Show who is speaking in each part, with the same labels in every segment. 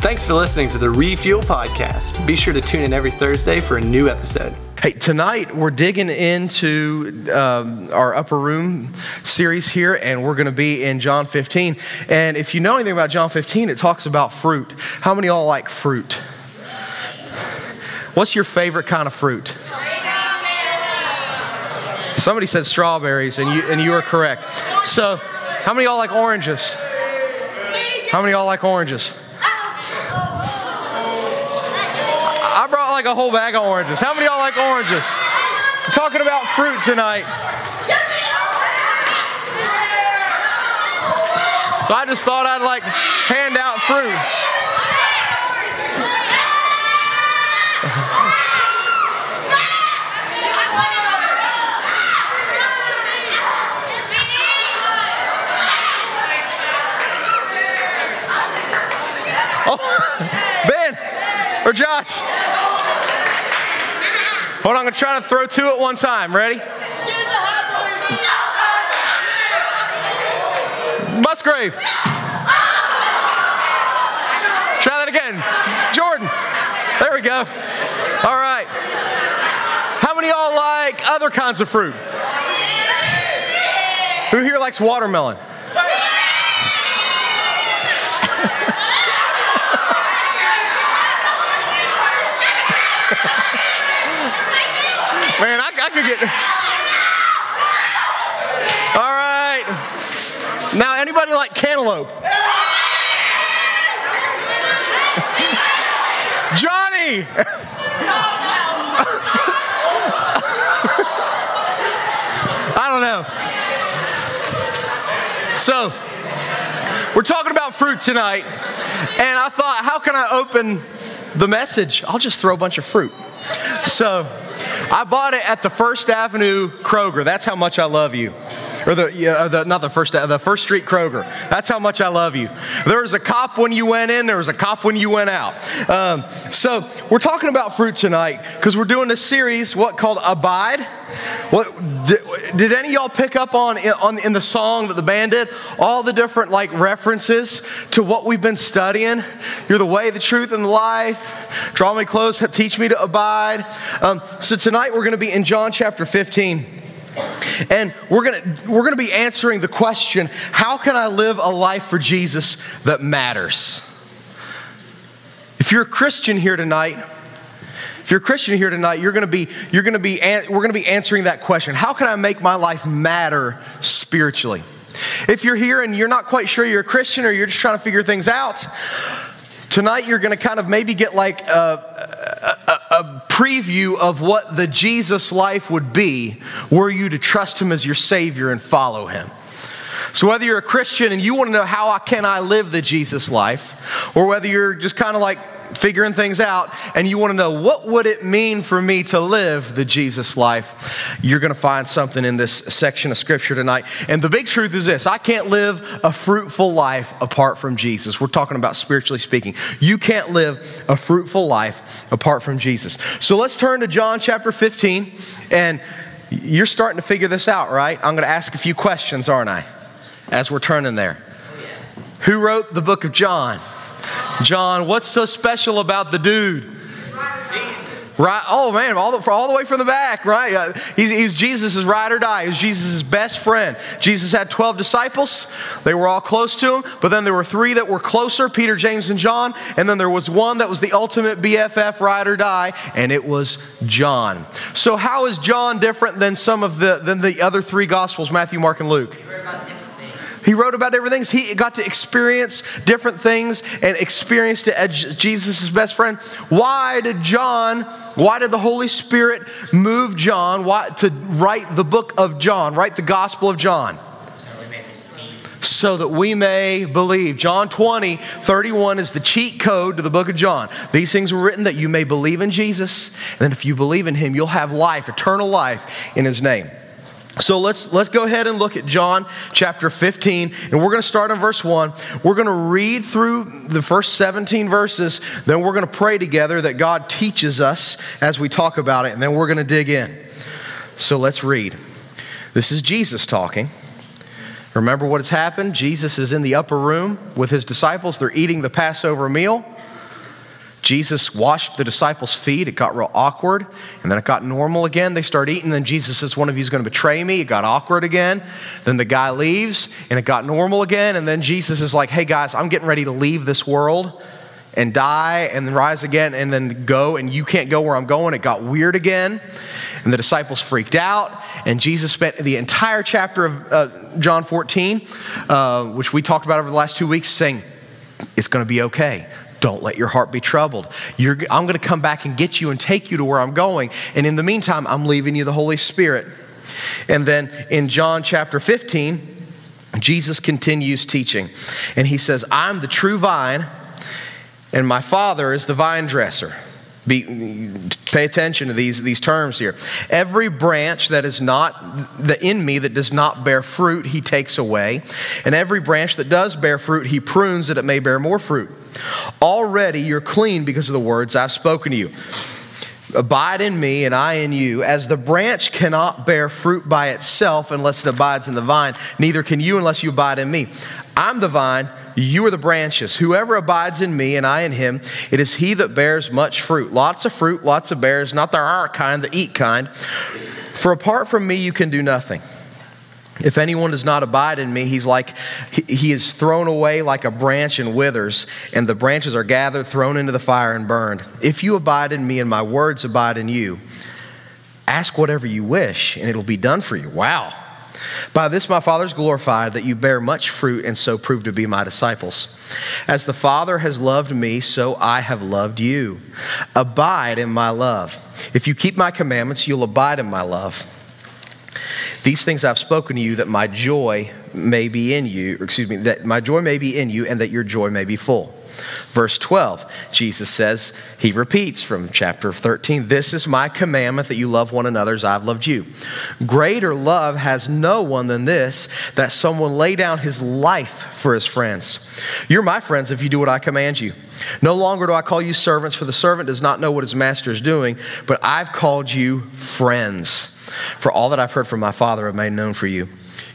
Speaker 1: Thanks for listening to the Refuel Podcast. Be sure to tune in every Thursday for a new episode.
Speaker 2: Hey, tonight we're digging into um, our upper room series here, and we're going to be in John 15. And if you know anything about John 15, it talks about fruit. How many of y'all like fruit? What's your favorite kind of fruit? Somebody said strawberries, and you, and you are correct. So, how many of y'all like oranges? How many of y'all like oranges? Like a whole bag of oranges. How many of y'all like oranges? Talking about fruit tonight. So I just thought I'd like hand out fruit. Oh, Ben or Josh. Hold on, I'm gonna try to throw two at one time. Ready? Musgrave. Try that again. Jordan. There we go. All right. How many of y'all like other kinds of fruit? Who here likes watermelon? Man, I, could get. All right. Now, anybody like cantaloupe? Johnny! I don't know. So, we're talking about fruit tonight, and I thought, how can I open the message? I'll just throw a bunch of fruit. So, I bought it at the First Avenue Kroger. That's how much I love you. Or the, yeah, the not the first the first street Kroger. That's how much I love you. There was a cop when you went in. There was a cop when you went out. Um, so we're talking about fruit tonight because we're doing a series, what called Abide. What did, did any y'all pick up on, on in the song that the band did? All the different like references to what we've been studying. You're the way, the truth, and the life. Draw me close, teach me to abide. Um, so tonight we're going to be in John chapter 15. And we're going to we're going to be answering the question, how can I live a life for Jesus that matters? If you're a Christian here tonight, if you're a Christian here tonight, you're going to be you're going to be we're going to be answering that question. How can I make my life matter spiritually? If you're here and you're not quite sure you're a Christian or you're just trying to figure things out, tonight you're going to kind of maybe get like a, preview of what the Jesus life would be were you to trust him as your Savior and follow him. So, whether you're a Christian and you want to know how can I live the Jesus life, or whether you're just kind of like figuring things out and you want to know what would it mean for me to live the Jesus life, you're going to find something in this section of scripture tonight. And the big truth is this, I can't live a fruitful life apart from Jesus. We're talking about spiritually speaking. You can't live a fruitful life apart from Jesus. So let's turn to John chapter 15 and you're starting to figure this out, right? I'm going to ask a few questions, aren't I? As we're turning there. Oh, Who wrote the book of John? John, what's so special about the dude? Right? Oh man, all the, all the way from the back, right? Uh, he's, he's Jesus' ride or die. He's Jesus' best friend. Jesus had 12 disciples. They were all close to him, but then there were three that were closer Peter, James, and John. And then there was one that was the ultimate BFF ride or die, and it was John. So, how is John different than some of the, than the other three Gospels, Matthew, Mark, and Luke? He wrote about things. He got to experience different things and experienced it as Jesus' best friend. Why did John, why did the Holy Spirit move John why, to write the book of John, write the Gospel of John? So that we may believe. John 20, 31 is the cheat code to the book of John. These things were written that you may believe in Jesus, and then if you believe in him, you'll have life, eternal life in his name. So let's let's go ahead and look at John chapter 15 and we're going to start in verse 1. We're going to read through the first 17 verses, then we're going to pray together that God teaches us as we talk about it and then we're going to dig in. So let's read. This is Jesus talking. Remember what has happened? Jesus is in the upper room with his disciples. They're eating the Passover meal. Jesus washed the disciples' feet. It got real awkward. And then it got normal again. They start eating. Then Jesus says, One of you is going to betray me. It got awkward again. Then the guy leaves and it got normal again. And then Jesus is like, Hey guys, I'm getting ready to leave this world and die and rise again and then go. And you can't go where I'm going. It got weird again. And the disciples freaked out. And Jesus spent the entire chapter of uh, John 14, uh, which we talked about over the last two weeks, saying, It's going to be okay. Don't let your heart be troubled. You're, I'm going to come back and get you and take you to where I'm going. And in the meantime, I'm leaving you the Holy Spirit. And then in John chapter 15, Jesus continues teaching. And he says, I'm the true vine, and my Father is the vine dresser. Be, pay attention to these, these terms here. Every branch that is not the, in me that does not bear fruit, he takes away. And every branch that does bear fruit, he prunes that it may bear more fruit. Already you're clean because of the words I've spoken to you. Abide in me and I in you. As the branch cannot bear fruit by itself unless it abides in the vine, neither can you unless you abide in me. I'm the vine, you are the branches. Whoever abides in me and I in him, it is he that bears much fruit. Lots of fruit, lots of bears, not the our kind, the eat kind. For apart from me, you can do nothing. If anyone does not abide in me, he's like, he is thrown away like a branch and withers, and the branches are gathered, thrown into the fire, and burned. If you abide in me and my words abide in you, ask whatever you wish, and it'll be done for you. Wow. By this my Father is glorified, that you bear much fruit and so prove to be my disciples. As the Father has loved me, so I have loved you. Abide in my love. If you keep my commandments, you'll abide in my love. These things I've spoken to you that my joy may be in you, excuse me, that my joy may be in you and that your joy may be full. Verse 12, Jesus says, he repeats from chapter 13, This is my commandment that you love one another as I've loved you. Greater love has no one than this, that someone lay down his life for his friends. You're my friends if you do what I command you. No longer do I call you servants, for the servant does not know what his master is doing, but I've called you friends. For all that I've heard from my Father I've made known for you.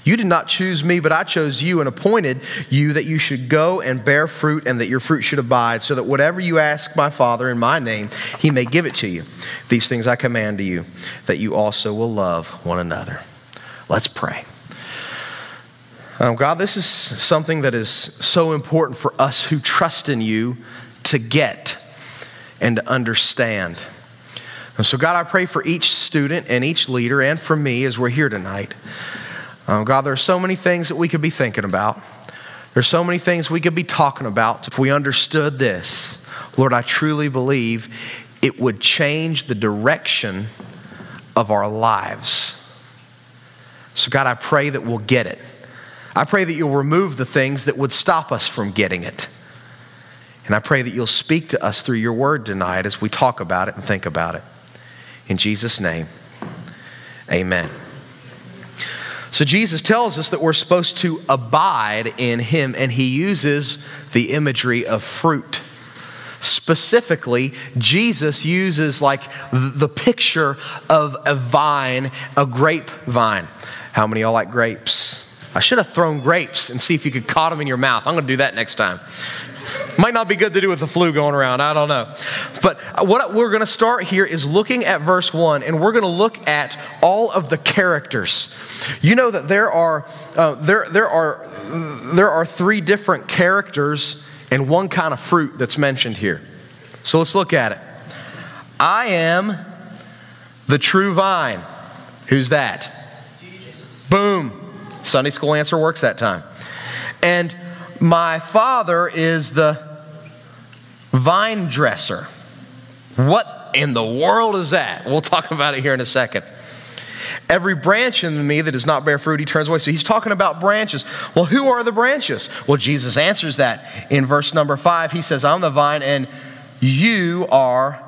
Speaker 2: You did not choose me, but I chose you and appointed you that you should go and bear fruit and that your fruit should abide, so that whatever you ask my Father in my name, he may give it to you. These things I command to you, that you also will love one another. Let's pray. Um, God, this is something that is so important for us who trust in you to get and to understand. And so, God, I pray for each student and each leader and for me as we're here tonight. Um, God, there are so many things that we could be thinking about. There's so many things we could be talking about if we understood this. Lord, I truly believe it would change the direction of our lives. So, God, I pray that we'll get it. I pray that you'll remove the things that would stop us from getting it. And I pray that you'll speak to us through your word tonight as we talk about it and think about it. In Jesus' name, amen. So Jesus tells us that we're supposed to abide in him, and he uses the imagery of fruit. Specifically, Jesus uses like the picture of a vine, a grapevine. How many of y'all like grapes? I should have thrown grapes and see if you could caught them in your mouth. I'm going to do that next time. Might not be good to do with the flu going around. I don't know. But what we're going to start here is looking at verse 1, and we're going to look at all of the characters. You know that there are, uh, there, there are, there are three different characters and one kind of fruit that's mentioned here. So let's look at it. I am the true vine. Who's that? Jesus. Boom. Sunday school answer works that time. And my father is the vine dresser. What in the world is that? We'll talk about it here in a second. Every branch in me that does not bear fruit, he turns away. So he's talking about branches. Well, who are the branches? Well, Jesus answers that in verse number five. He says, I'm the vine, and you are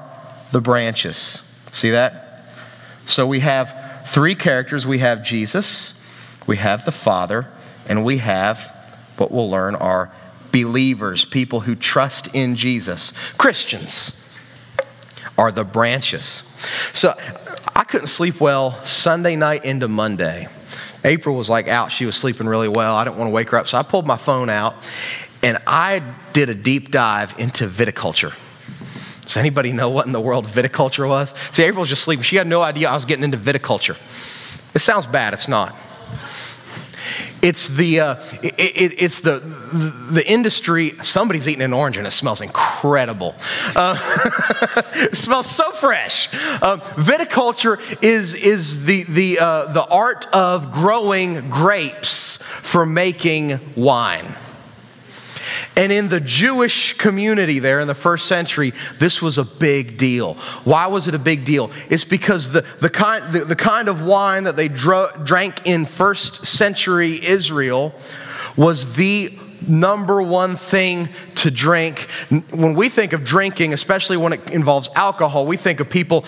Speaker 2: the branches. See that? So we have three characters we have Jesus, we have the Father, and we have what we'll learn are believers, people who trust in Jesus. Christians are the branches. So I couldn't sleep well Sunday night into Monday. April was like out. She was sleeping really well. I didn't want to wake her up. So I pulled my phone out and I did a deep dive into viticulture. Does anybody know what in the world viticulture was? See, April was just sleeping. She had no idea I was getting into viticulture. It sounds bad, it's not. It's the, uh, it, it, it's the, the industry. Somebody's eating an orange and it smells incredible. Uh, it smells so fresh. Um, viticulture is, is the, the, uh, the art of growing grapes for making wine. And in the Jewish community there in the first century, this was a big deal. Why was it a big deal? It's because the, the, kind, the, the kind of wine that they dro- drank in first century Israel was the number one thing to drink. When we think of drinking, especially when it involves alcohol, we think of people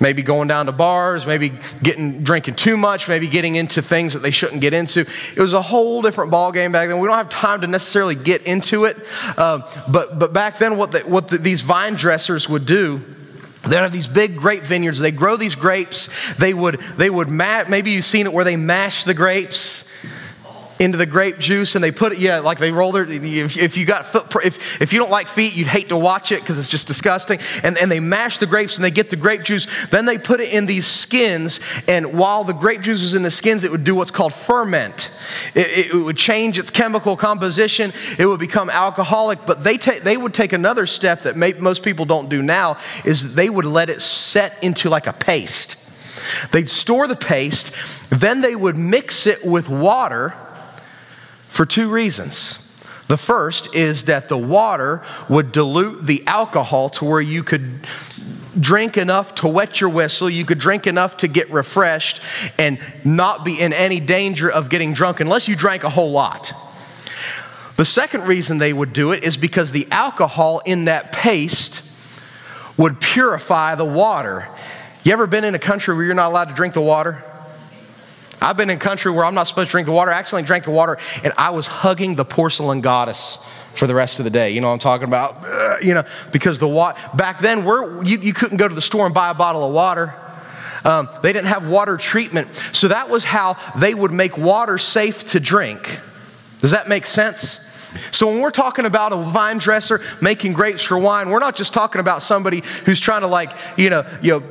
Speaker 2: maybe going down to bars, maybe getting drinking too much, maybe getting into things that they shouldn't get into. It was a whole different ballgame back then. We don't have time to necessarily get into it, uh, but but back then, what the, what the, these vine dressers would do. They have these big grape vineyards. They grow these grapes. They would, they would, ma- maybe you've seen it where they mash the grapes into the grape juice and they put it, yeah, like they roll their, if, if you got foot, if, if you don't like feet, you'd hate to watch it because it's just disgusting. And, and they mash the grapes and they get the grape juice. Then they put it in these skins. And while the grape juice was in the skins, it would do what's called ferment. It, it would change its chemical composition. It would become alcoholic. But they, ta- they would take another step that may, most people don't do now is they would let it set into like a paste. They'd store the paste, then they would mix it with water for two reasons. The first is that the water would dilute the alcohol to where you could drink enough to wet your whistle, you could drink enough to get refreshed and not be in any danger of getting drunk unless you drank a whole lot. The second reason they would do it is because the alcohol in that paste would purify the water. You ever been in a country where you're not allowed to drink the water? I've been in a country where I'm not supposed to drink the water. I accidentally drank the water, and I was hugging the porcelain goddess for the rest of the day. You know what I'm talking about? Uh, you know, because the water, back then, we're, you, you couldn't go to the store and buy a bottle of water. Um, they didn't have water treatment. So that was how they would make water safe to drink. Does that make sense? So when we're talking about a vine dresser making grapes for wine, we're not just talking about somebody who's trying to like, you know, you know,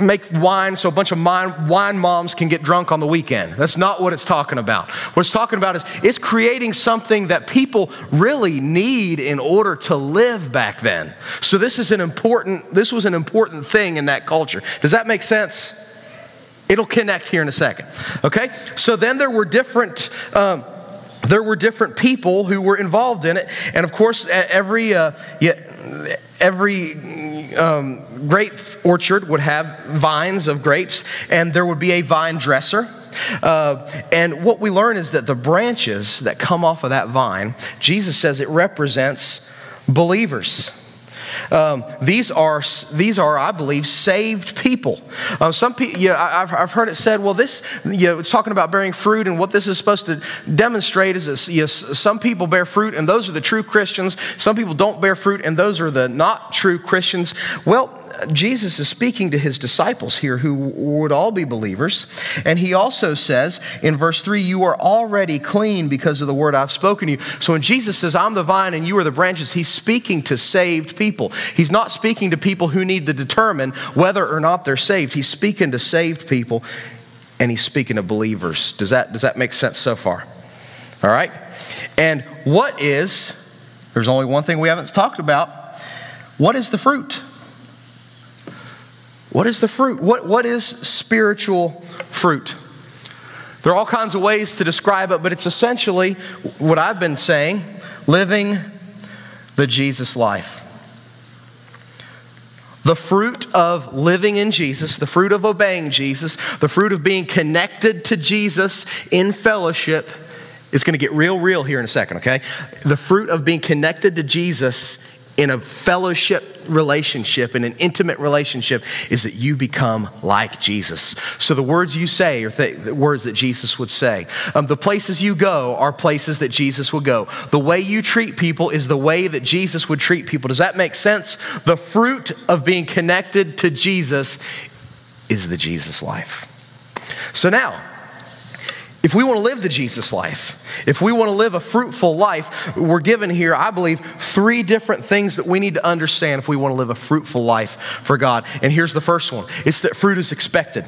Speaker 2: make wine so a bunch of wine, moms can get drunk on the weekend. That's not what it's talking about. What it's talking about is it's creating something that people really need in order to live back then. So this is an important, this was an important thing in that culture. Does that make sense? It'll connect here in a second. Okay? So then there were different. Um, there were different people who were involved in it, and of course, every uh, yeah, every um, grape orchard would have vines of grapes, and there would be a vine dresser. Uh, and what we learn is that the branches that come off of that vine, Jesus says it represents believers. Um, these are these are, I believe, saved people. Uh, some people, yeah, I've, I've heard it said. Well, this, you know, it's talking about bearing fruit, and what this is supposed to demonstrate is that you know, some people bear fruit, and those are the true Christians. Some people don't bear fruit, and those are the not true Christians. Well, Jesus is speaking to his disciples here who would all be believers. And he also says in verse 3, You are already clean because of the word I've spoken to you. So when Jesus says, I'm the vine and you are the branches, he's speaking to saved people. He's not speaking to people who need to determine whether or not they're saved. He's speaking to saved people and he's speaking to believers. Does that, does that make sense so far? All right? And what is, there's only one thing we haven't talked about. What is the fruit? What is the fruit? What, what is spiritual fruit? There are all kinds of ways to describe it, but it's essentially what I've been saying living the Jesus life. The fruit of living in Jesus, the fruit of obeying Jesus, the fruit of being connected to Jesus in fellowship is going to get real, real here in a second, okay? The fruit of being connected to Jesus in a fellowship relationship, in an intimate relationship, is that you become like Jesus. So the words you say are th- the words that Jesus would say. Um, the places you go are places that Jesus would go. The way you treat people is the way that Jesus would treat people. Does that make sense? The fruit of being connected to Jesus is the Jesus life. So now, if we want to live the Jesus life, if we want to live a fruitful life, we're given here, I believe, three different things that we need to understand if we want to live a fruitful life for God. And here's the first one it's that fruit is expected.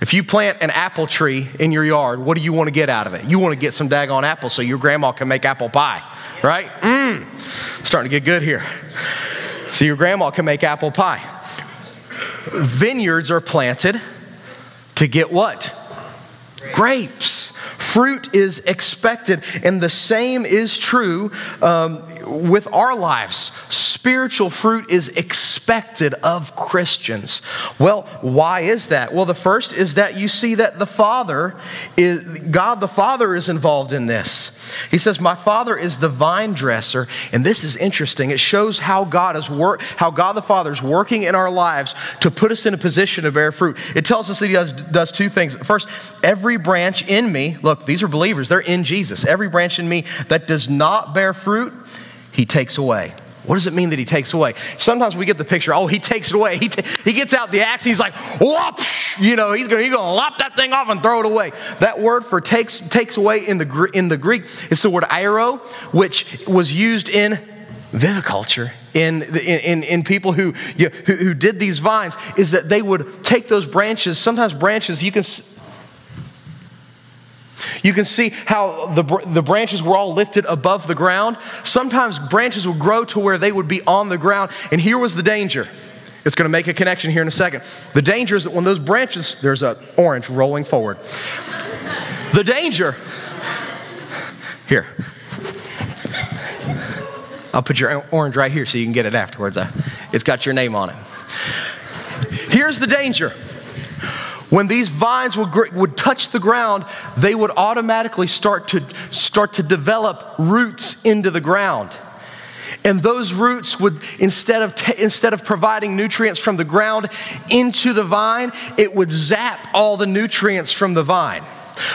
Speaker 2: If you plant an apple tree in your yard, what do you want to get out of it? You want to get some daggone apples so your grandma can make apple pie, right? Mmm, starting to get good here. So your grandma can make apple pie. Vineyards are planted to get what? Grapes. Fruit is expected, and the same is true um, with our lives. Spiritual fruit is expected of Christians. Well, why is that? Well, the first is that you see that the Father is God the Father is involved in this. He says, "My Father is the vine dresser," and this is interesting. It shows how God is work how God the Father is working in our lives to put us in a position to bear fruit. It tells us that he does, does two things. First, every branch in me, look, these are believers, they're in Jesus. Every branch in me that does not bear fruit, he takes away. What does it mean that he takes away? Sometimes we get the picture, oh, he takes it away. He, t- he gets out the axe he's like, you know, he's gonna, he's gonna lop that thing off and throw it away. That word for takes, takes away in the, in the Greek is the word airo, which was used in viticulture, in, in, in people who, you, who, who did these vines, is that they would take those branches, sometimes branches, you can you can see how the, the branches were all lifted above the ground. Sometimes branches would grow to where they would be on the ground. And here was the danger. It's going to make a connection here in a second. The danger is that when those branches, there's an orange rolling forward. the danger, here. I'll put your orange right here so you can get it afterwards. Uh, it's got your name on it. Here's the danger when these vines would, would touch the ground, they would automatically start to, start to develop roots into the ground. And those roots would, instead of, t- instead of providing nutrients from the ground into the vine, it would zap all the nutrients from the vine.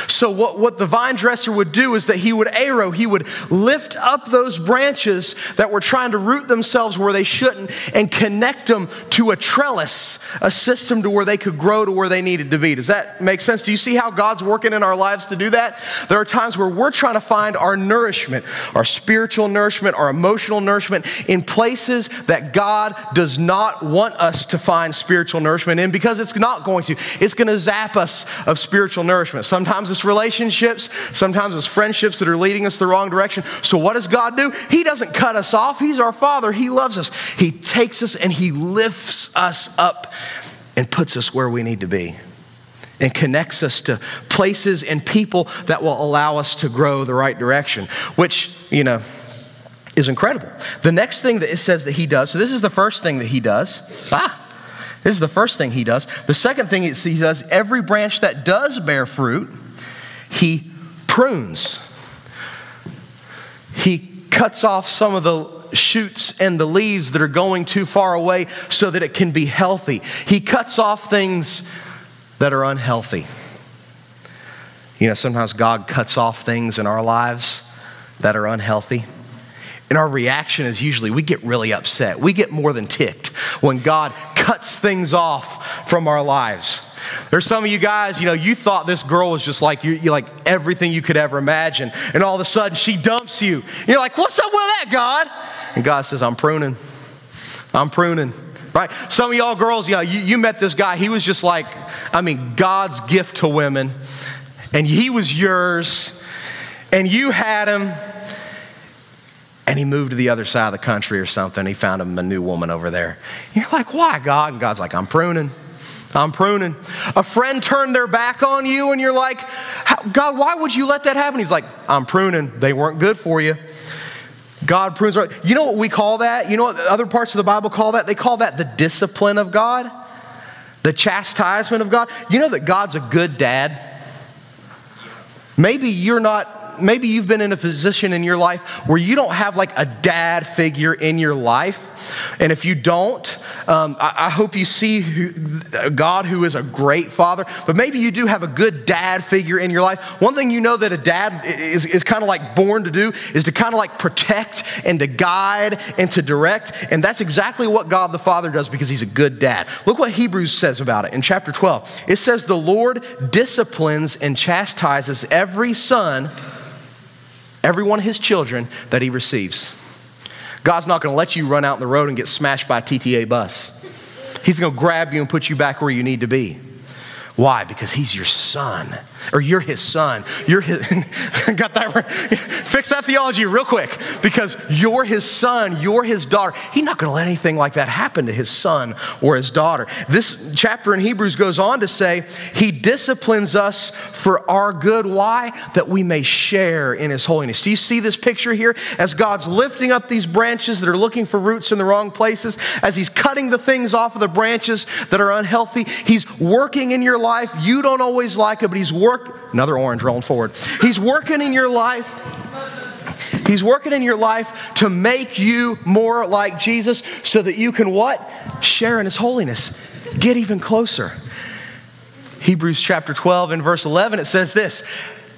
Speaker 2: So, what, what the vine dresser would do is that he would airo, he would lift up those branches that were trying to root themselves where they shouldn't and connect them to a trellis, a system to where they could grow to where they needed to be. Does that make sense? Do you see how God's working in our lives to do that? There are times where we're trying to find our nourishment, our spiritual nourishment, our emotional nourishment in places that God does not want us to find spiritual nourishment in because it's not going to. It's going to zap us of spiritual nourishment. Sometimes Sometimes it's relationships, sometimes it's friendships that are leading us the wrong direction. So, what does God do? He doesn't cut us off. He's our Father. He loves us. He takes us and He lifts us up and puts us where we need to be and connects us to places and people that will allow us to grow the right direction, which, you know, is incredible. The next thing that it says that he does, so this is the first thing that he does. Ah, this is the first thing he does. The second thing he does, every branch that does bear fruit, he prunes. He cuts off some of the shoots and the leaves that are going too far away so that it can be healthy. He cuts off things that are unhealthy. You know, sometimes God cuts off things in our lives that are unhealthy. And our reaction is usually we get really upset. We get more than ticked when God cuts things off from our lives. There's some of you guys, you know, you thought this girl was just like you, you like everything you could ever imagine, and all of a sudden she dumps you. You're like, "What's up with that, God?" And God says, "I'm pruning. I'm pruning." Right? Some of y'all girls, you know, you, you met this guy. He was just like, I mean, God's gift to women, and he was yours, and you had him, and he moved to the other side of the country or something. He found him a new woman over there. You're like, why, God? And God's like, I'm pruning. I'm pruning. A friend turned their back on you, and you're like, God, why would you let that happen? He's like, I'm pruning. They weren't good for you. God prunes. You know what we call that? You know what other parts of the Bible call that? They call that the discipline of God, the chastisement of God. You know that God's a good dad? Maybe you're not maybe you've been in a position in your life where you don't have like a dad figure in your life. And if you don't, Um, I, I, hope you see who, God who is a great father, but maybe you do have a good dad figure in your life. One thing you know that a dad is, is kind of like born to do is to kind of like protect and to guide and to direct. And that's exactly what God the Father does because he's a good dad. Look what Hebrews says about it in chapter 12. It says, The Lord disciplines and chastises every son, every one of his children that he receives. God's not going to let you run out in the road and get smashed by a TTA bus. He's going to grab you and put you back where you need to be. Why? Because he's your son, or you're his son. You're his, got that right? Fix that theology real quick. Because you're his son, you're his daughter. He's not going to let anything like that happen to his son or his daughter. This chapter in Hebrews goes on to say, He disciplines us for our good. Why? That we may share in his holiness. Do you see this picture here? As God's lifting up these branches that are looking for roots in the wrong places, as he's cutting the things off of the branches that are unhealthy, he's working in your life. You don't always like it, but He's work. Another orange rolling forward. He's working in your life. He's working in your life to make you more like Jesus so that you can what? Share in His holiness. Get even closer. Hebrews chapter 12 and verse 11, it says this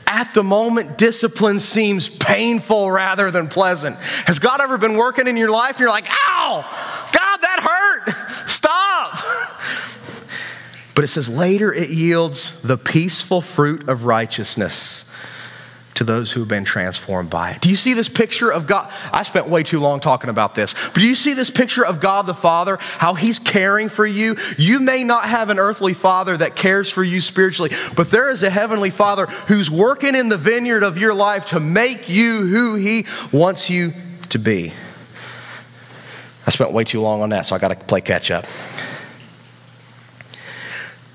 Speaker 2: at the moment, discipline seems painful rather than pleasant. Has God ever been working in your life and you're like, ow, God, that hurt? Stop. But it says, later it yields the peaceful fruit of righteousness to those who have been transformed by it. Do you see this picture of God? I spent way too long talking about this, but do you see this picture of God the Father, how He's caring for you? You may not have an earthly Father that cares for you spiritually, but there is a heavenly Father who's working in the vineyard of your life to make you who He wants you to be. I spent way too long on that, so I got to play catch up.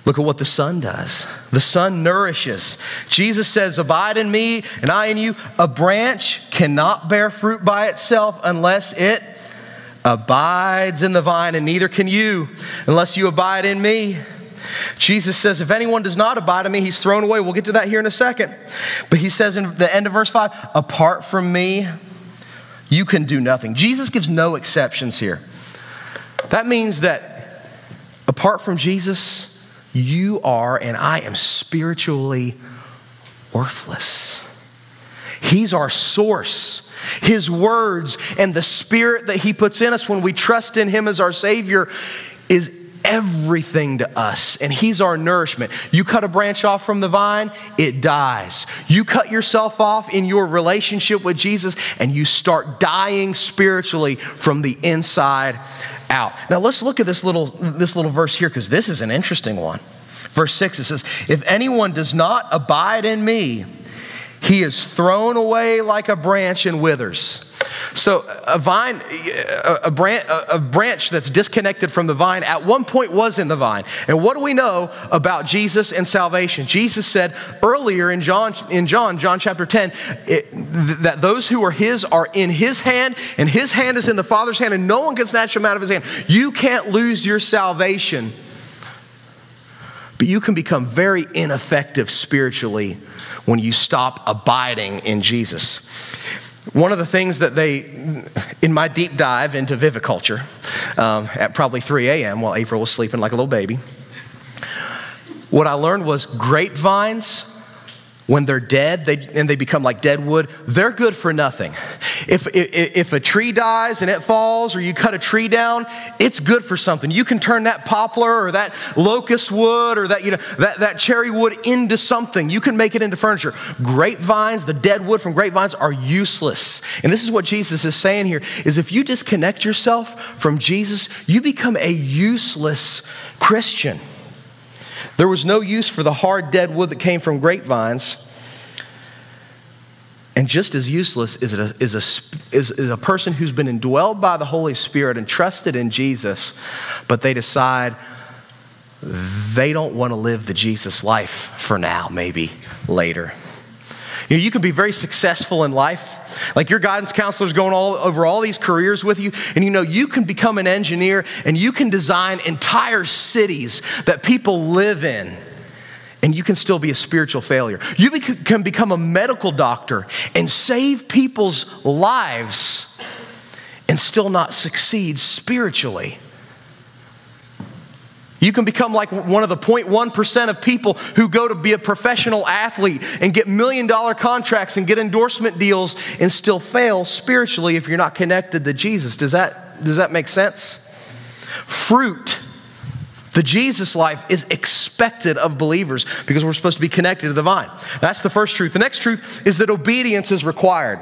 Speaker 2: Look at what the Son does. The Son nourishes. Jesus says, Abide in me and I in you. A branch cannot bear fruit by itself unless it abides in the vine, and neither can you unless you abide in me. Jesus says, If anyone does not abide in me, he's thrown away. We'll get to that here in a second. But he says in the end of verse 5, Apart from me, you can do nothing. Jesus gives no exceptions here. That means that apart from Jesus, you are and I am spiritually worthless. He's our source. His words and the spirit that He puts in us when we trust in Him as our Savior is everything to us, and He's our nourishment. You cut a branch off from the vine, it dies. You cut yourself off in your relationship with Jesus, and you start dying spiritually from the inside out. Now let's look at this little, this little verse here because this is an interesting one. Verse 6 it says, If anyone does not abide in me, he is thrown away like a branch and withers. So, a vine, a, branch, a branch that's disconnected from the vine at one point was in the vine. And what do we know about Jesus and salvation? Jesus said earlier in John, in John, John chapter 10, it, that those who are his are in his hand, and his hand is in the Father's hand, and no one can snatch them out of his hand. You can't lose your salvation, but you can become very ineffective spiritually when you stop abiding in Jesus. One of the things that they, in my deep dive into viticulture um, at probably 3 a.m. while April was sleeping like a little baby, what I learned was grapevines when they're dead they, and they become like dead wood, they're good for nothing. If, if, if, a tree dies and it falls, or you cut a tree down, it's good for something. You can turn that poplar or that locust wood or that, you know, that, that cherry wood into something. You can make it into furniture. Grapevines, the dead wood from grapevines are useless. And this is what Jesus is saying here is if you disconnect yourself from Jesus, you become a useless Christian. There was no use for the hard, dead wood that came from grapevines. And just as useless is, a, is, a, is, is a person who's been indwelled by the Holy Spirit and trusted in Jesus, but they decide they don't want to live the Jesus life for now, maybe later. You know, you can be very successful in life like your guidance counselor's going all over all these careers with you, and you know you can become an engineer and you can design entire cities that people live in. And you can still be a spiritual failure. You can become a medical doctor and save people's lives and still not succeed spiritually. You can become like one of the 0.1% of people who go to be a professional athlete and get million dollar contracts and get endorsement deals and still fail spiritually if you're not connected to Jesus. Does that, does that make sense? Fruit. The Jesus life is expected of believers because we're supposed to be connected to the vine. That's the first truth. The next truth is that obedience is required.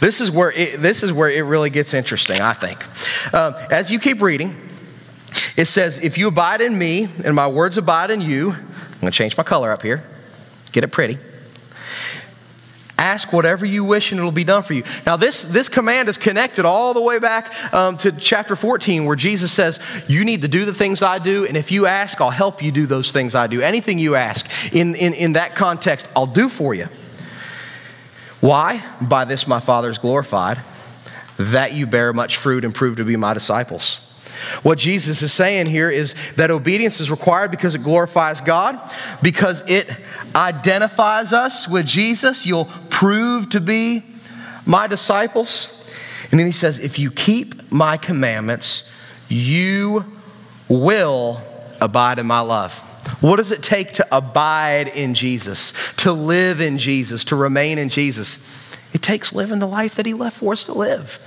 Speaker 2: This is where it, this is where it really gets interesting, I think. Uh, as you keep reading, it says, If you abide in me and my words abide in you, I'm going to change my color up here, get it pretty. Ask whatever you wish and it'll be done for you. Now, this, this command is connected all the way back um, to chapter 14, where Jesus says, You need to do the things I do, and if you ask, I'll help you do those things I do. Anything you ask in, in, in that context, I'll do for you. Why? By this my Father is glorified, that you bear much fruit and prove to be my disciples. What Jesus is saying here is that obedience is required because it glorifies God, because it identifies us with Jesus. You'll prove to be my disciples. And then he says, if you keep my commandments, you will abide in my love. What does it take to abide in Jesus, to live in Jesus, to remain in Jesus? It takes living the life that he left for us to live.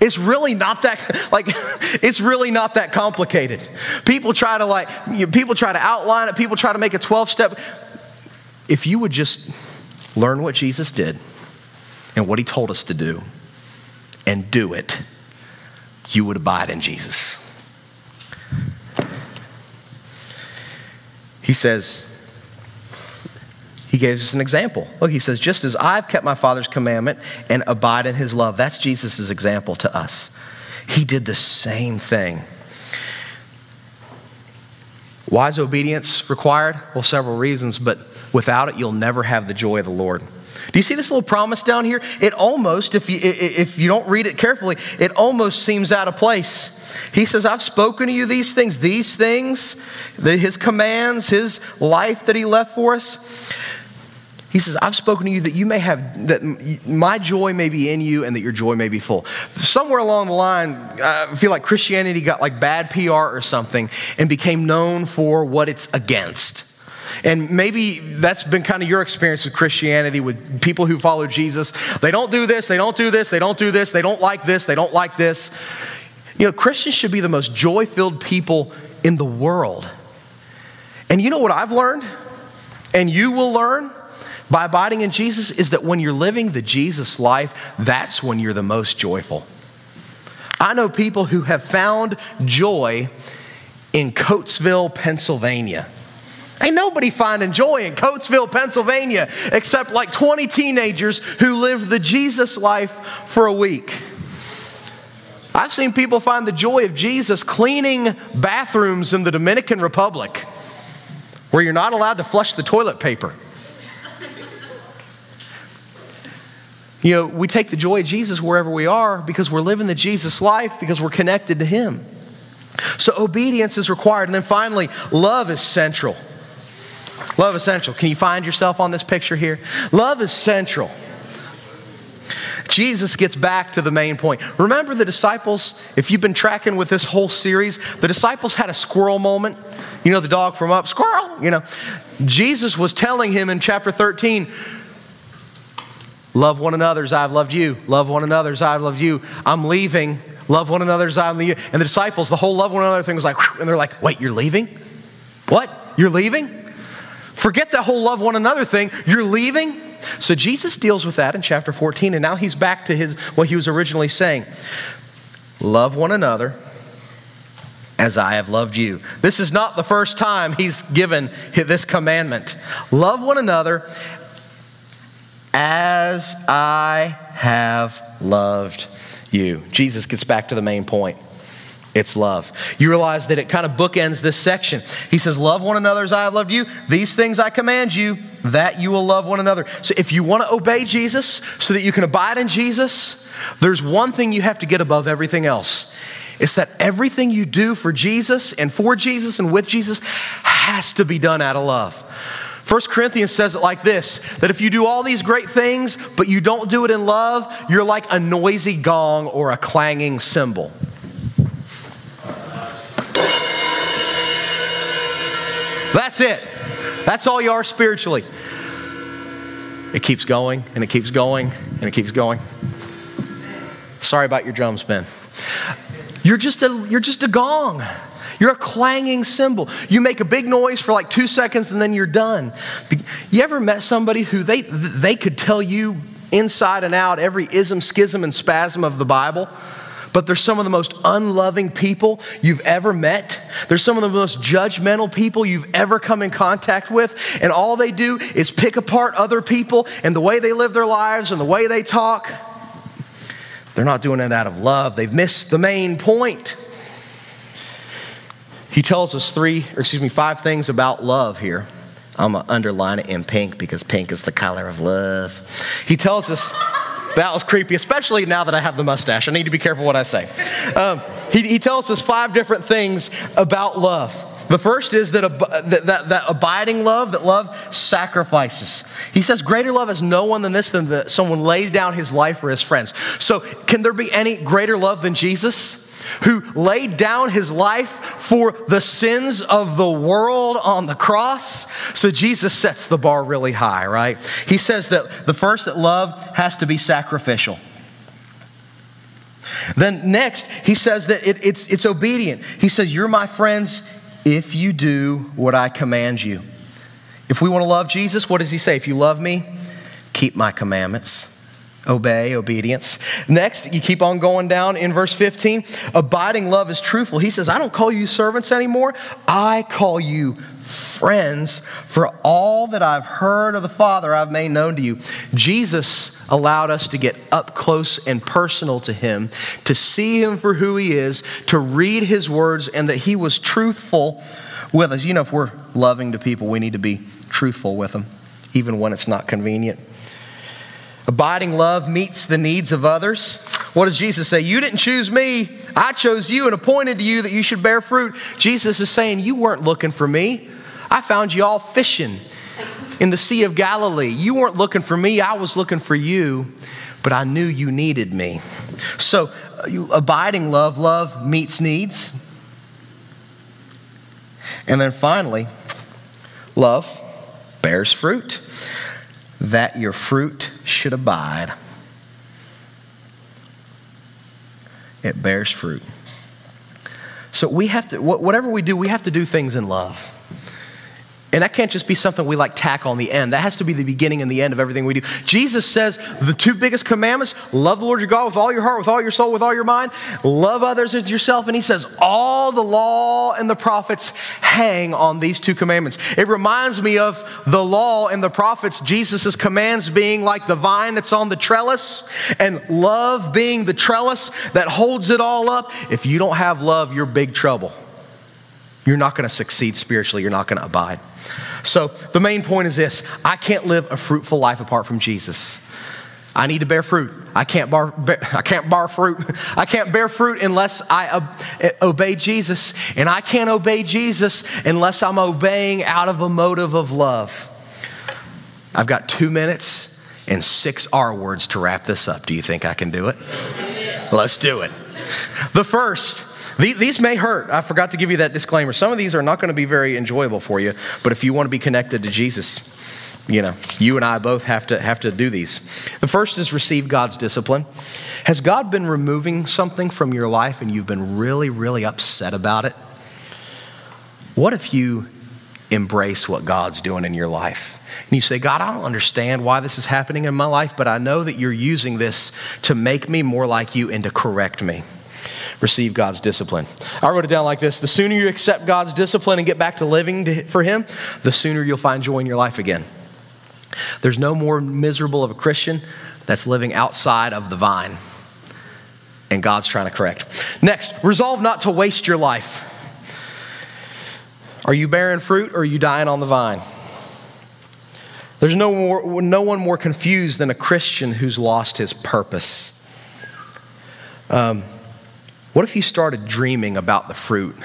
Speaker 2: It's really not that like it's really not that complicated. People try to like you know, people try to outline it, people try to make a 12 step if you would just learn what Jesus did and what he told us to do and do it, you would abide in Jesus. He says, he gives us an example. Look, he says, just as I've kept my Father's commandment and abide in his love. That's Jesus' example to us. He did the same thing. Why is obedience required? Well, several reasons, but without it, you'll never have the joy of the Lord. Do you see this little promise down here? It almost, if you, if you don't read it carefully, it almost seems out of place. He says, I've spoken to you these things, these things, his commands, his life that he left for us. He says, I've spoken to you that you may have, that my joy may be in you and that your joy may be full. Somewhere along the line, I feel like Christianity got like bad PR or something and became known for what it's against. And maybe that's been kind of your experience with Christianity, with people who follow Jesus. They don't do this, they don't do this, they don't do this, they don't like this, they don't like this. You know, Christians should be the most joy filled people in the world. And you know what I've learned? And you will learn? By abiding in Jesus is that when you're living the Jesus life, that's when you're the most joyful. I know people who have found joy in Coatesville, Pennsylvania. Ain't nobody finding joy in Coatesville, Pennsylvania, except like 20 teenagers who lived the Jesus life for a week. I've seen people find the joy of Jesus cleaning bathrooms in the Dominican Republic where you're not allowed to flush the toilet paper. You know, we take the joy of Jesus wherever we are because we're living the Jesus life because we're connected to Him. So obedience is required. And then finally, love is central. Love is central. Can you find yourself on this picture here? Love is central. Jesus gets back to the main point. Remember the disciples, if you've been tracking with this whole series, the disciples had a squirrel moment. You know, the dog from up, squirrel, you know. Jesus was telling him in chapter 13, Love one another as I've loved you. Love one another as I've loved you. I'm leaving. Love one another as I'm leaving. And the disciples, the whole love one another thing was like, and they're like, wait, you're leaving? What? You're leaving? Forget that whole love one another thing. You're leaving? So Jesus deals with that in chapter 14, and now he's back to his what he was originally saying. Love one another as I have loved you. This is not the first time he's given this commandment. Love one another as I have loved you. Jesus gets back to the main point. It's love. You realize that it kind of bookends this section. He says, Love one another as I have loved you. These things I command you, that you will love one another. So if you want to obey Jesus so that you can abide in Jesus, there's one thing you have to get above everything else. It's that everything you do for Jesus and for Jesus and with Jesus has to be done out of love. 1 Corinthians says it like this that if you do all these great things, but you don't do it in love, you're like a noisy gong or a clanging cymbal. That's it. That's all you are spiritually. It keeps going and it keeps going and it keeps going. Sorry about your drums, Ben. You're just a, you're just a gong. You're a clanging cymbal. You make a big noise for like two seconds and then you're done. You ever met somebody who they, they could tell you inside and out every ism, schism, and spasm of the Bible? but they're some of the most unloving people you've ever met. They're some of the most judgmental people you've ever come in contact with. And all they do is pick apart other people and the way they live their lives and the way they talk. They're not doing it out of love, they've missed the main point. He tells us three, or excuse me, five things about love here. I'm going to underline it in pink because pink is the color of love. He tells us that was creepy, especially now that I have the mustache. I need to be careful what I say. Um, he, he, tells us five different things about love. The first is that, that, that, that, abiding love, that love sacrifices. He says, Greater love has no one than this, than that someone lays down his life for his friends. So, can there be any greater love than Jesus? who laid down his life for the sins of the world on the cross. So Jesus sets the bar really high, right? He says that the first that love has to be sacrificial. Then next, he says that it, it's, it's obedient. He says, You're my friends if you do what I command you. If we want to love Jesus, what does he say? If you love me, keep my commandments obey, obedience. Next, you keep on going down in verse 15. Abiding love is truthful. He says, I don't call you servants anymore, I call you friends, for all that I've heard of the Father I've made known to you. Jesus allowed us to get up close and personal to him, to see him for who he is, to read his words, and that he was truthful with us. You know, if we're loving to people, we need to be truthful with them, even when it's not convenient. Abiding love meets the needs of others. What does Jesus say? You didn't choose me. I chose you and appointed to you that you should bear fruit. Jesus is saying, You weren't looking for me. I found you all fishing in the Sea of Galilee. You weren't looking for me. I was looking for you, but I knew you needed me. So, uh, abiding love, love meets needs. And then finally, love bears fruit that your fruit should abide. It bears fruit. So we have to, whatever we do, we have to do things in love. And that can't just be something we like tack on the end. That has to be the beginning and the end of everything we do. Jesus says the two biggest commandments love the Lord your God with all your heart, with all your soul, with all your mind, love others as yourself. And he says all the law and the prophets hang on these two commandments. It reminds me of the law and the prophets, Jesus' commands being like the vine that's on the trellis, and love being the trellis that holds it all up. If you don't have love, you're big trouble. You're not going to succeed spiritually, you're not going to abide. So, the main point is this I can't live a fruitful life apart from Jesus. I need to bear fruit. I can't bar, bear, I can't bar fruit. I can't bear fruit unless I obey Jesus, and I can't obey Jesus unless I'm obeying out of a motive of love. I've got two minutes and six R words to wrap this up. Do you think I can do it? Let's do it. The first these may hurt. I forgot to give you that disclaimer. Some of these are not going to be very enjoyable for you, but if you want to be connected to Jesus, you know, you and I both have to have to do these. The first is receive God's discipline. Has God been removing something from your life and you've been really really upset about it? What if you embrace what God's doing in your life? And you say, God, I don't understand why this is happening in my life, but I know that you're using this to make me more like you and to correct me receive God's discipline. I wrote it down like this The sooner you accept God's discipline and get back to living to, for Him, the sooner you'll find joy in your life again. There's no more miserable of a Christian that's living outside of the vine. And God's trying to correct. Next, resolve not to waste your life. Are you bearing fruit or are you dying on the vine? There's no, more, no one more confused than a Christian who's lost his purpose. Um, what if you started dreaming about the fruit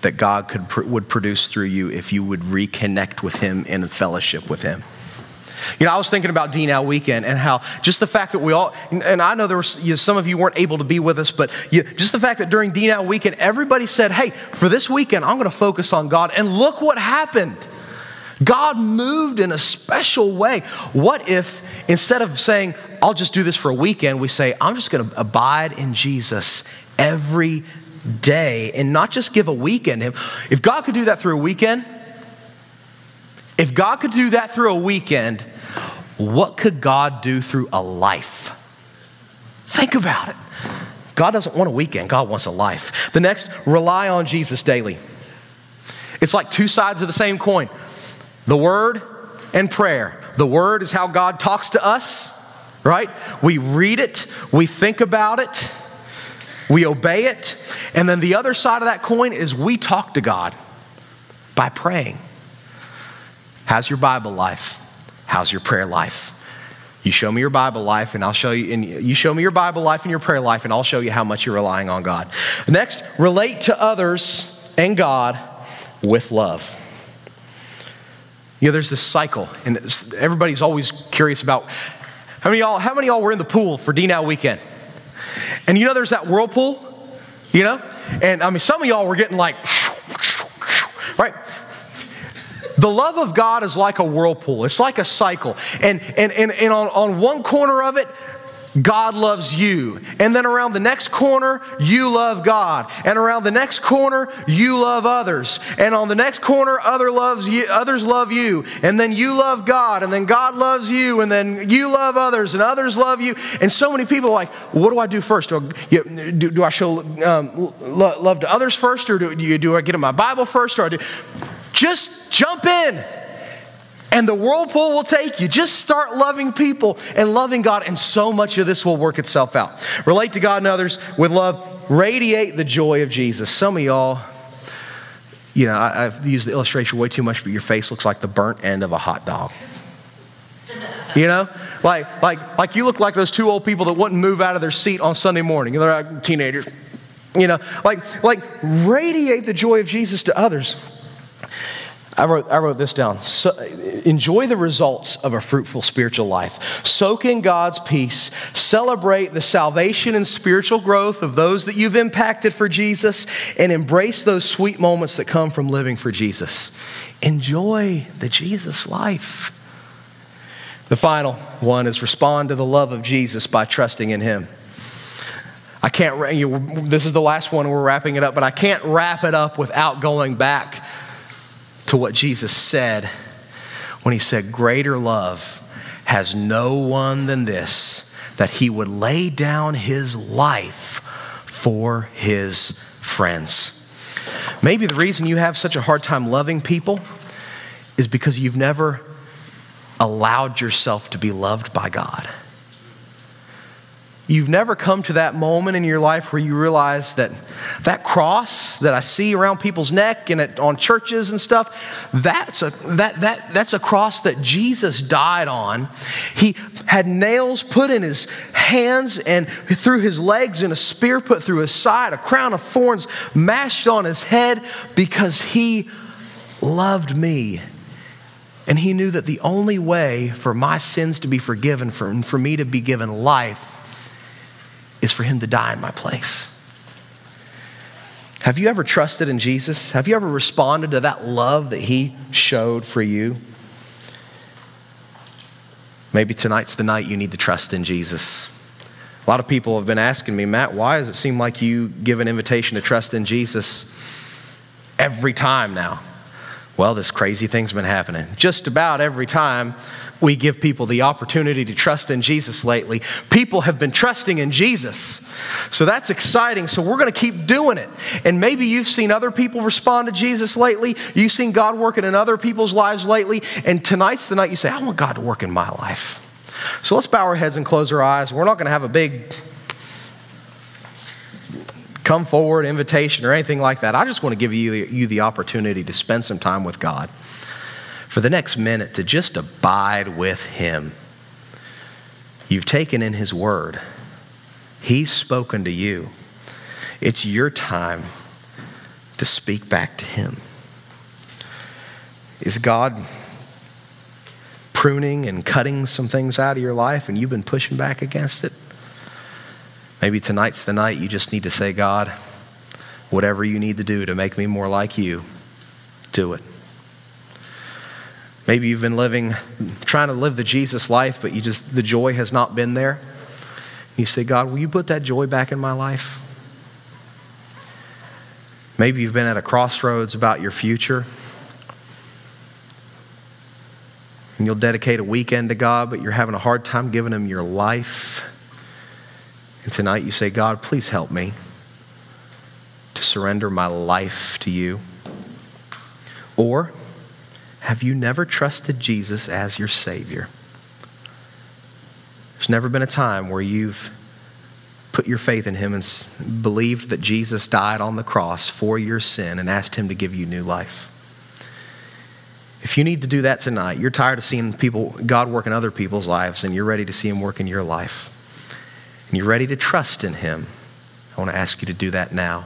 Speaker 2: that God could, would produce through you if you would reconnect with Him in fellowship with Him? You know, I was thinking about D Now Weekend and how just the fact that we all, and I know there were you know, some of you weren't able to be with us, but you, just the fact that during D Now Weekend, everybody said, hey, for this weekend, I'm going to focus on God. And look what happened. God moved in a special way. What if instead of saying, I'll just do this for a weekend, we say, I'm just going to abide in Jesus every day and not just give a weekend Him? If God could do that through a weekend, if God could do that through a weekend, what could God do through a life? Think about it. God doesn't want a weekend, God wants a life. The next, rely on Jesus daily. It's like two sides of the same coin the Word and prayer. The Word is how God talks to us, right? We read it, we think about it, we obey it. And then the other side of that coin is we talk to God by praying. How's your Bible life? How's your prayer life? You show me your Bible life, and I'll show you, and you show me your Bible life and your prayer life, and I'll show you how much you're relying on God. Next, relate to others and God with love. You know, there's this cycle, and everybody's always curious about how many y'all, how many y'all were in the pool for D Now weekend? And you know, there's that whirlpool, you know? And I mean, some of y'all were getting like, right? The love of God is like a whirlpool, it's like a cycle. And, and, and, and on, on one corner of it, God loves you. And then around the next corner, you love God. And around the next corner, you love others. And on the next corner, other loves you, others love you. And then you love God. And then God loves you. And then you love others. And others love you. And so many people are like, what do I do first? Do I, do, do I show um, love to others first? Or do, do, do I get in my Bible first? Or do, just jump in and the whirlpool will take you. Just start loving people and loving God, and so much of this will work itself out. Relate to God and others with love. Radiate the joy of Jesus. Some of y'all, you know, I, have used the illustration way too much, but your face looks like the burnt end of a hot dog. You know, like like like you look like those two old people that wouldn't move out of their seat on Sunday morning. They're like teenagers. You know, like like radiate the joy of Jesus to others. I wrote, I wrote this down. So, enjoy the results of a fruitful spiritual life. Soak in God's peace. Celebrate the salvation and spiritual growth of those that you've impacted for Jesus, and embrace those sweet moments that come from living for Jesus. Enjoy the Jesus life. The final one is respond to the love of Jesus by trusting in Him. I can't, this is the last one, we're wrapping it up, but I can't wrap it up without going back to what Jesus said when he said, Greater love has no one than this, that he would lay down his life for his friends. Maybe the reason you have such a hard time loving people is because you've never allowed yourself to be loved by God. You've never come to that moment in your life where you realize that that cross that I see around people's neck and at, on churches and stuff, that's a, that, that, that's a cross that Jesus died on. He had nails put in his hands and through his legs and a spear put through his side, a crown of thorns mashed on his head because he loved me. And he knew that the only way for my sins to be forgiven, for, for me to be given life, is for him to die in my place. Have you ever trusted in Jesus? Have you ever responded to that love that he showed for you? Maybe tonight's the night you need to trust in Jesus. A lot of people have been asking me, Matt, why does it seem like you give an invitation to trust in Jesus every time now? Well, this crazy thing's been happening. Just about every time we give people the opportunity to trust in Jesus lately, people have been trusting in Jesus. So that's exciting. So we're going to keep doing it. And maybe you've seen other people respond to Jesus lately. You've seen God working in other people's lives lately. And tonight's the night you say, I want God to work in my life. So let's bow our heads and close our eyes. We're not going to have a big come forward invitation or anything like that. I just want to give you, you the opportunity to spend some time with God for the next minute to just abide with Him. You've taken in His Word, He's spoken to you. It's your time to speak back to Him. Is God pruning and cutting some things out of your life and you've been pushing back against it? Maybe tonight's the night you just need to say, God, whatever you need to do to make me more like you, do it. Maybe you've been living, trying to live the Jesus life, but you just, the joy has not been there. You say, God, will you put that joy back in my life? Maybe you've been at a crossroads about your future. And you'll dedicate a weekend to God, but you're having a hard time giving Him your life. And tonight you say, God, please help me to surrender my life to you. Or have you never trusted Jesus as your Savior? There's never been a time where you've put your faith in Him and believed that Jesus died on the cross for your sin and asked Him to give you new life. If you need to do that tonight, you're tired of seeing people, God work in other people's lives, and you're ready to see Him work in your life, and you're ready to trust in Him, I want to ask you to do that now.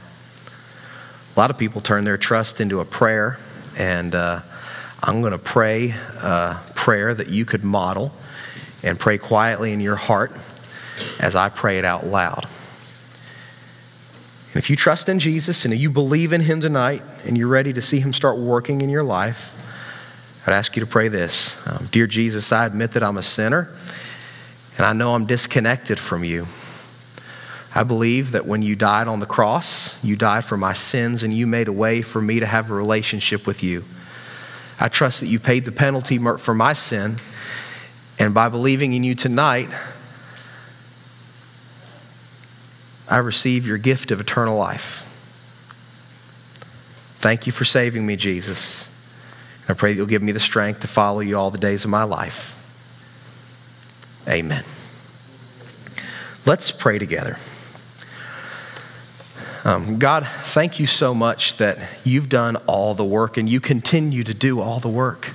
Speaker 2: A lot of people turn their trust into a prayer, and uh, I'm going to pray a prayer that you could model and pray quietly in your heart as I pray it out loud. And if you trust in Jesus and you believe in Him tonight and you're ready to see Him start working in your life, I'd ask you to pray this um, Dear Jesus, I admit that I'm a sinner and I know I'm disconnected from you. I believe that when you died on the cross, you died for my sins and you made a way for me to have a relationship with you. I trust that you paid the penalty for my sin, and by believing in you tonight, I receive your gift of eternal life. Thank you for saving me, Jesus. I pray that you'll give me the strength to follow you all the days of my life. Amen. Let's pray together. Um, God, thank you so much that you've done all the work and you continue to do all the work.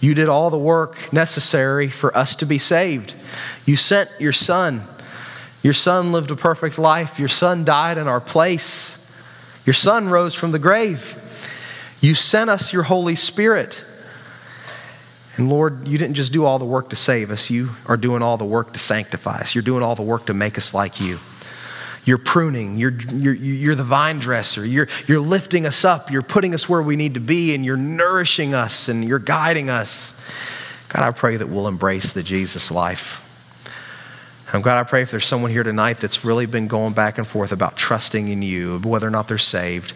Speaker 2: You did all the work necessary for us to be saved. You sent your son. Your son lived a perfect life. Your son died in our place. Your son rose from the grave. You sent us your Holy Spirit. And Lord, you didn't just do all the work to save us, you are doing all the work to sanctify us. You're doing all the work to make us like you. You're pruning, you're, you're, you're the vine dresser, you're, you're lifting us up, you're putting us where we need to be, and you're nourishing us and you're guiding us. God, I pray that we'll embrace the Jesus life. I'm glad I pray if there's someone here tonight that's really been going back and forth about trusting in you, whether or not they're saved.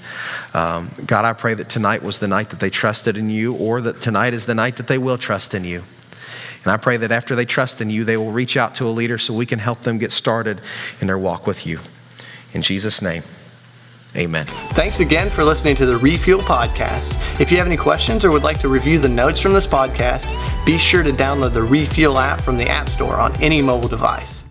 Speaker 2: Um, God, I pray that tonight was the night that they trusted in you, or that tonight is the night that they will trust in you. And I pray that after they trust in you, they will reach out to a leader so we can help them get started in their walk with you. In Jesus' name, amen.
Speaker 1: Thanks again for listening to the Refuel Podcast. If you have any questions or would like to review the notes from this podcast, be sure to download the Refuel app from the App Store on any mobile device.